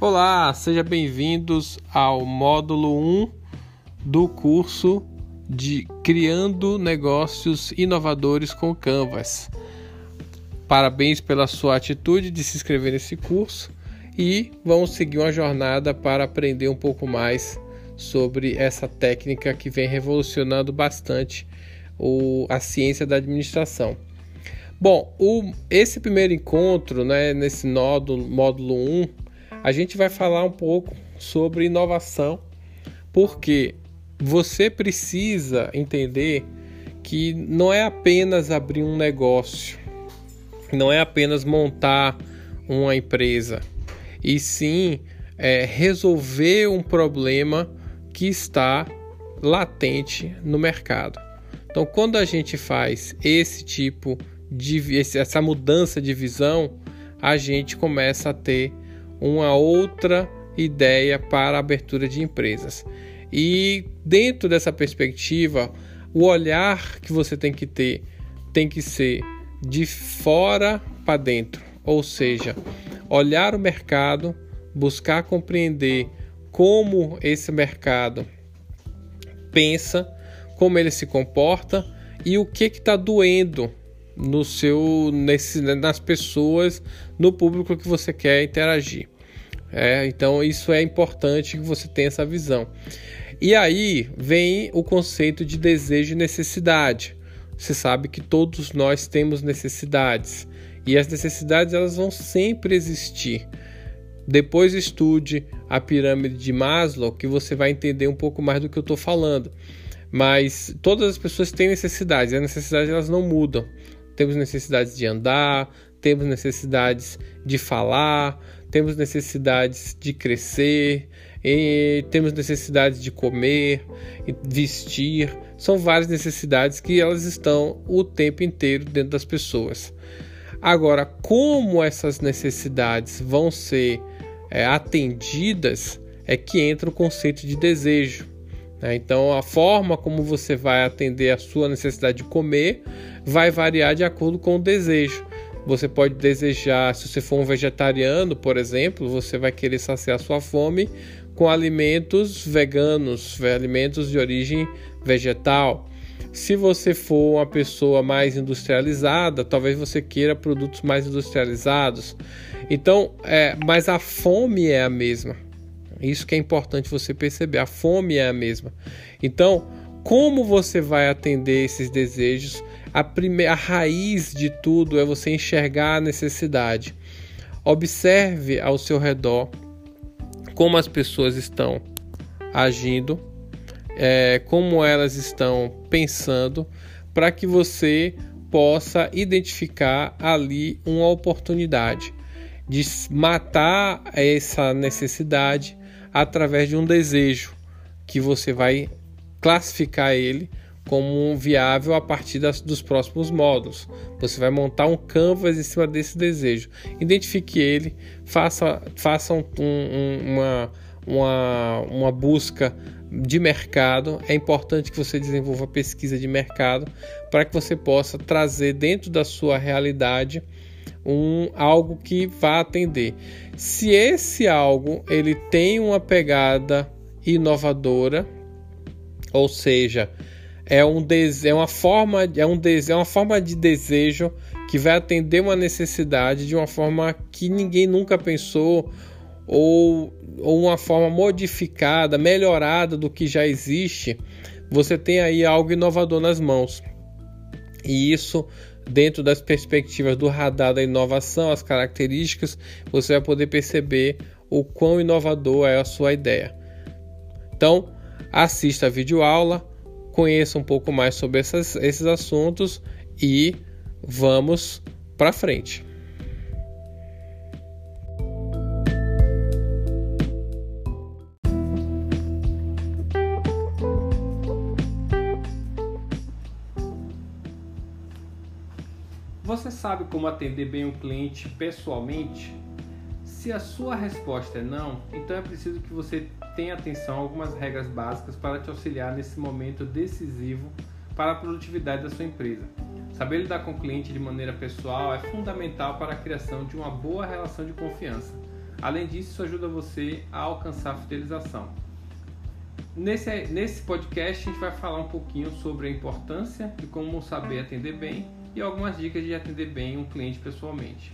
Olá, sejam bem-vindos ao módulo 1 do curso de Criando Negócios Inovadores com Canvas. Parabéns pela sua atitude de se inscrever nesse curso e vamos seguir uma jornada para aprender um pouco mais sobre essa técnica que vem revolucionando bastante o, a ciência da administração. Bom, o, esse primeiro encontro, né, nesse nódulo, módulo 1, a gente vai falar um pouco sobre inovação, porque você precisa entender que não é apenas abrir um negócio, não é apenas montar uma empresa, e sim é, resolver um problema que está latente no mercado. Então, quando a gente faz esse tipo de essa mudança de visão, a gente começa a ter uma outra ideia para a abertura de empresas. E dentro dessa perspectiva, o olhar que você tem que ter tem que ser de fora para dentro, ou seja, olhar o mercado, buscar compreender como esse mercado pensa, como ele se comporta e o que está doendo no seu, nesse, nas pessoas, no público que você quer interagir. É, então isso é importante que você tenha essa visão. E aí vem o conceito de desejo e necessidade. Você sabe que todos nós temos necessidades e as necessidades elas vão sempre existir. Depois estude a pirâmide de Maslow que você vai entender um pouco mais do que eu estou falando. Mas todas as pessoas têm necessidades, e as necessidades elas não mudam. Temos necessidades de andar, temos necessidades de falar, temos necessidades de crescer, temos necessidades de comer, vestir. São várias necessidades que elas estão o tempo inteiro dentro das pessoas. Agora, como essas necessidades vão ser é, atendidas é que entra o conceito de desejo. Né? Então, a forma como você vai atender a sua necessidade de comer vai variar de acordo com o desejo. Você pode desejar, se você for um vegetariano, por exemplo, você vai querer saciar sua fome com alimentos veganos, alimentos de origem vegetal. Se você for uma pessoa mais industrializada, talvez você queira produtos mais industrializados. Então, é, mas a fome é a mesma. Isso que é importante você perceber. A fome é a mesma. Então, como você vai atender esses desejos? A, primeira, a raiz de tudo é você enxergar a necessidade. Observe ao seu redor como as pessoas estão agindo, é, como elas estão pensando, para que você possa identificar ali uma oportunidade de matar essa necessidade através de um desejo que você vai classificar ele como viável a partir das, dos próximos módulos. Você vai montar um canvas em cima desse desejo. Identifique ele, faça, faça um, um, uma, uma, uma busca de mercado. É importante que você desenvolva pesquisa de mercado para que você possa trazer dentro da sua realidade um algo que vá atender. Se esse algo ele tem uma pegada inovadora, ou seja, é um é uma forma é um é uma forma de desejo que vai atender uma necessidade de uma forma que ninguém nunca pensou ou, ou uma forma modificada, melhorada do que já existe, você tem aí algo inovador nas mãos. E isso dentro das perspectivas do radar da inovação, as características, você vai poder perceber o quão inovador é a sua ideia. Então, assista a videoaula, conheça um pouco mais sobre essas, esses assuntos e vamos para frente. Sabe como atender bem um cliente pessoalmente? Se a sua resposta é não, então é preciso que você tenha atenção a algumas regras básicas para te auxiliar nesse momento decisivo para a produtividade da sua empresa. Saber lidar com o cliente de maneira pessoal é fundamental para a criação de uma boa relação de confiança. Além disso, isso ajuda você a alcançar a fidelização. Nesse, nesse podcast, a gente vai falar um pouquinho sobre a importância de como saber atender bem e algumas dicas de atender bem um cliente pessoalmente.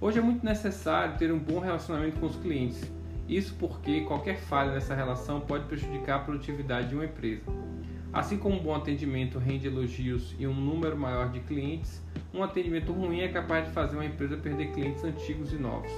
Hoje é muito necessário ter um bom relacionamento com os clientes. Isso porque qualquer falha nessa relação pode prejudicar a produtividade de uma empresa. Assim como um bom atendimento rende elogios e um número maior de clientes, um atendimento ruim é capaz de fazer uma empresa perder clientes antigos e novos.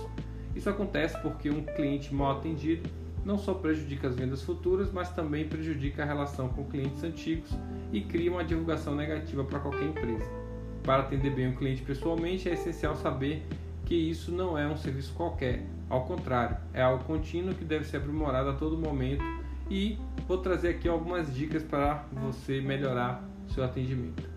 Isso acontece porque um cliente mal atendido não só prejudica as vendas futuras, mas também prejudica a relação com clientes antigos e cria uma divulgação negativa para qualquer empresa. Para atender bem o cliente pessoalmente, é essencial saber que isso não é um serviço qualquer, ao contrário, é algo contínuo que deve ser aprimorado a todo momento e vou trazer aqui algumas dicas para você melhorar seu atendimento.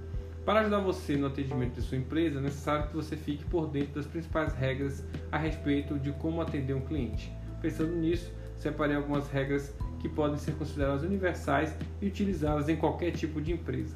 Para ajudar você no atendimento de sua empresa, é necessário que você fique por dentro das principais regras a respeito de como atender um cliente. Pensando nisso, separei algumas regras que podem ser consideradas universais e utilizadas em qualquer tipo de empresa.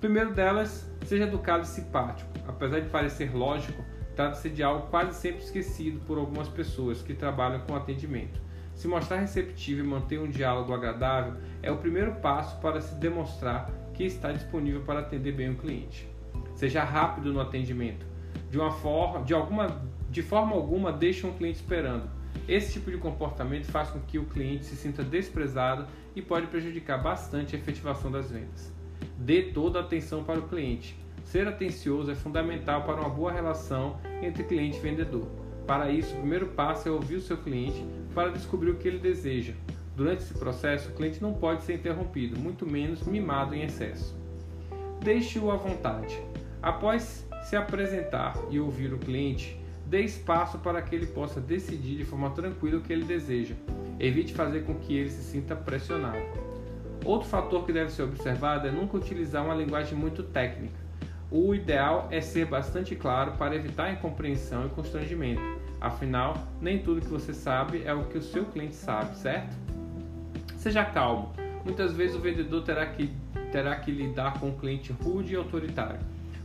Primeiro delas, seja educado e simpático. Apesar de parecer lógico, Trata-se de algo quase sempre esquecido por algumas pessoas que trabalham com atendimento. Se mostrar receptivo e manter um diálogo agradável é o primeiro passo para se demonstrar que está disponível para atender bem o cliente. Seja rápido no atendimento. De uma forma, de alguma, de forma alguma, deixe um cliente esperando. Esse tipo de comportamento faz com que o cliente se sinta desprezado e pode prejudicar bastante a efetivação das vendas. Dê toda a atenção para o cliente Ser atencioso é fundamental para uma boa relação entre cliente e vendedor. Para isso, o primeiro passo é ouvir o seu cliente para descobrir o que ele deseja. Durante esse processo, o cliente não pode ser interrompido, muito menos mimado em excesso. Deixe-o à vontade. Após se apresentar e ouvir o cliente, dê espaço para que ele possa decidir de forma tranquila o que ele deseja. Evite fazer com que ele se sinta pressionado. Outro fator que deve ser observado é nunca utilizar uma linguagem muito técnica. O ideal é ser bastante claro para evitar incompreensão e constrangimento. Afinal, nem tudo que você sabe é o que o seu cliente sabe, certo? Seja calmo. Muitas vezes o vendedor terá que, terá que lidar com um cliente rude e autoritário.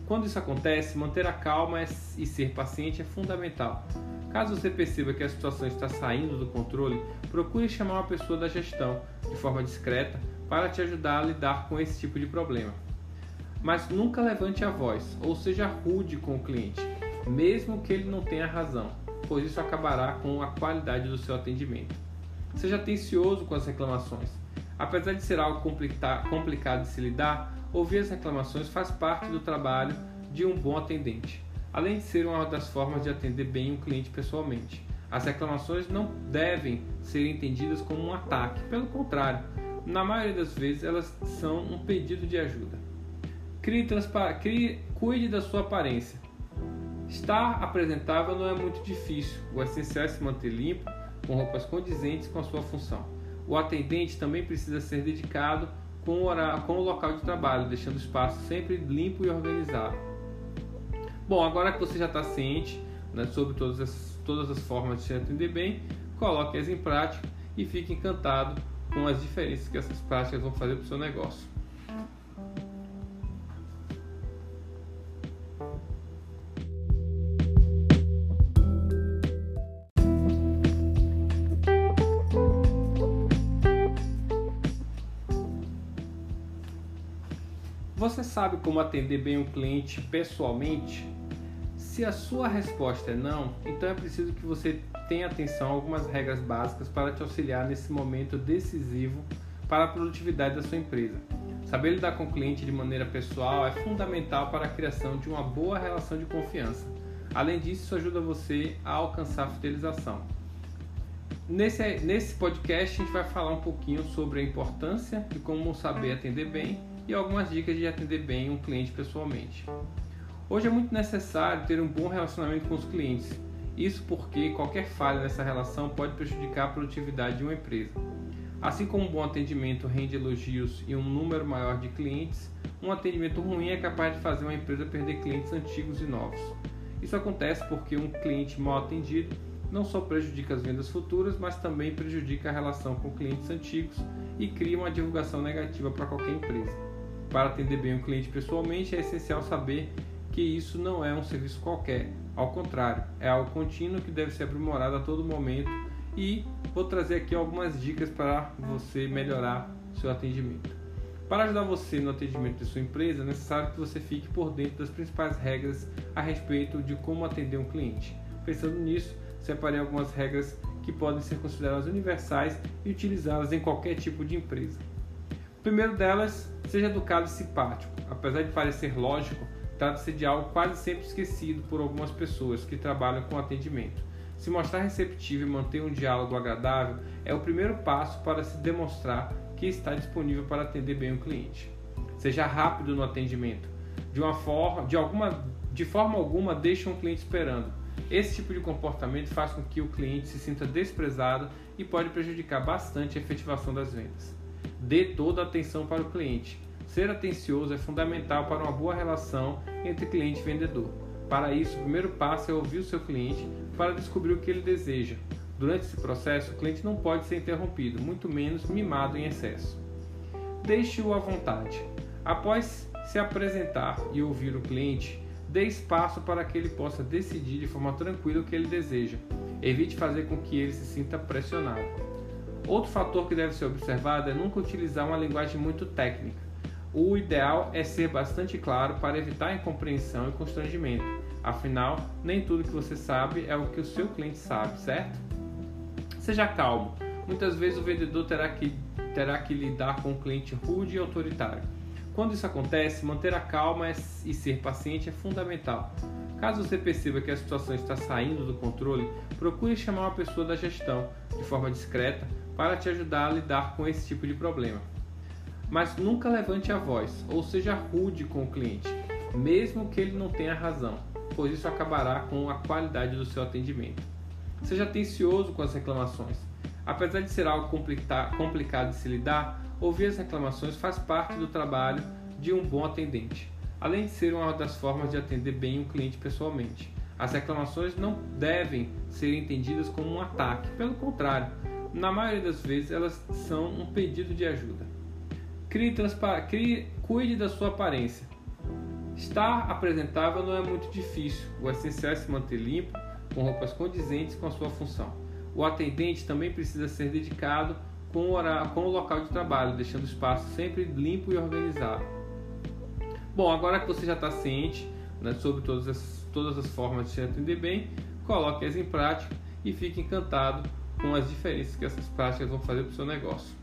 Quando isso acontece, manter a calma e ser paciente é fundamental. Caso você perceba que a situação está saindo do controle, procure chamar uma pessoa da gestão de forma discreta para te ajudar a lidar com esse tipo de problema mas nunca levante a voz ou seja rude com o cliente, mesmo que ele não tenha razão, pois isso acabará com a qualidade do seu atendimento. Seja atencioso com as reclamações. Apesar de ser algo complicado de se lidar, ouvir as reclamações faz parte do trabalho de um bom atendente, além de ser uma das formas de atender bem um cliente pessoalmente. As reclamações não devem ser entendidas como um ataque, pelo contrário, na maioria das vezes elas são um pedido de ajuda. Crie, crie, cuide da sua aparência. Estar apresentável não é muito difícil. O essencial é se manter limpo, com roupas condizentes com a sua função. O atendente também precisa ser dedicado com o, horário, com o local de trabalho, deixando o espaço sempre limpo e organizado. Bom, agora que você já está ciente né, sobre todas as, todas as formas de se atender bem, coloque-as em prática e fique encantado com as diferenças que essas práticas vão fazer para o seu negócio. Você sabe como atender bem um cliente pessoalmente? Se a sua resposta é não, então é preciso que você tenha atenção a algumas regras básicas para te auxiliar nesse momento decisivo para a produtividade da sua empresa. Saber lidar com o cliente de maneira pessoal é fundamental para a criação de uma boa relação de confiança. Além disso, isso ajuda você a alcançar a fidelização. Nesse, nesse podcast, a gente vai falar um pouquinho sobre a importância de como saber atender bem e algumas dicas de atender bem um cliente pessoalmente. Hoje é muito necessário ter um bom relacionamento com os clientes, isso porque qualquer falha nessa relação pode prejudicar a produtividade de uma empresa. Assim como um bom atendimento rende elogios e um número maior de clientes, um atendimento ruim é capaz de fazer uma empresa perder clientes antigos e novos. Isso acontece porque um cliente mal atendido não só prejudica as vendas futuras, mas também prejudica a relação com clientes antigos e cria uma divulgação negativa para qualquer empresa. Para atender bem o cliente pessoalmente, é essencial saber que isso não é um serviço qualquer. Ao contrário, é algo contínuo que deve ser aprimorado a todo momento e vou trazer aqui algumas dicas para você melhorar seu atendimento. Para ajudar você no atendimento de sua empresa, é necessário que você fique por dentro das principais regras a respeito de como atender um cliente. Pensando nisso, separei algumas regras que podem ser consideradas universais e utilizadas em qualquer tipo de empresa. Primeiro delas, seja educado e simpático. Apesar de parecer lógico, trata-se de algo quase sempre esquecido por algumas pessoas que trabalham com atendimento. Se mostrar receptivo e manter um diálogo agradável é o primeiro passo para se demonstrar que está disponível para atender bem o cliente. Seja rápido no atendimento. De uma forma, de alguma, de forma alguma, deixe um cliente esperando. Esse tipo de comportamento faz com que o cliente se sinta desprezado e pode prejudicar bastante a efetivação das vendas. Dê toda a atenção para o cliente. Ser atencioso é fundamental para uma boa relação entre cliente e vendedor. Para isso, o primeiro passo é ouvir o seu cliente para descobrir o que ele deseja. Durante esse processo, o cliente não pode ser interrompido, muito menos mimado em excesso. Deixe-o à vontade. Após se apresentar e ouvir o cliente, dê espaço para que ele possa decidir de forma tranquila o que ele deseja. Evite fazer com que ele se sinta pressionado. Outro fator que deve ser observado é nunca utilizar uma linguagem muito técnica. O ideal é ser bastante claro para evitar incompreensão e constrangimento. Afinal, nem tudo que você sabe é o que o seu cliente sabe, certo? Seja calmo. Muitas vezes o vendedor terá que, terá que lidar com um cliente rude e autoritário. Quando isso acontece, manter a calma e ser paciente é fundamental. Caso você perceba que a situação está saindo do controle, procure chamar uma pessoa da gestão, de forma discreta, para te ajudar a lidar com esse tipo de problema. Mas nunca levante a voz ou seja rude com o cliente, mesmo que ele não tenha razão, pois isso acabará com a qualidade do seu atendimento. Seja atencioso com as reclamações. Apesar de ser algo complicado de se lidar, Ouvir as reclamações faz parte do trabalho de um bom atendente, além de ser uma das formas de atender bem um cliente pessoalmente. As reclamações não devem ser entendidas como um ataque, pelo contrário, na maioria das vezes elas são um pedido de ajuda. Crie Crie... Cuide da sua aparência. Estar apresentável não é muito difícil, o essencial é se manter limpo, com roupas condizentes com a sua função. O atendente também precisa ser dedicado com o, horário, com o local de trabalho, deixando o espaço sempre limpo e organizado. Bom, agora que você já está ciente né, sobre todas as, todas as formas de se atender bem, coloque-as em prática e fique encantado com as diferenças que essas práticas vão fazer para o seu negócio.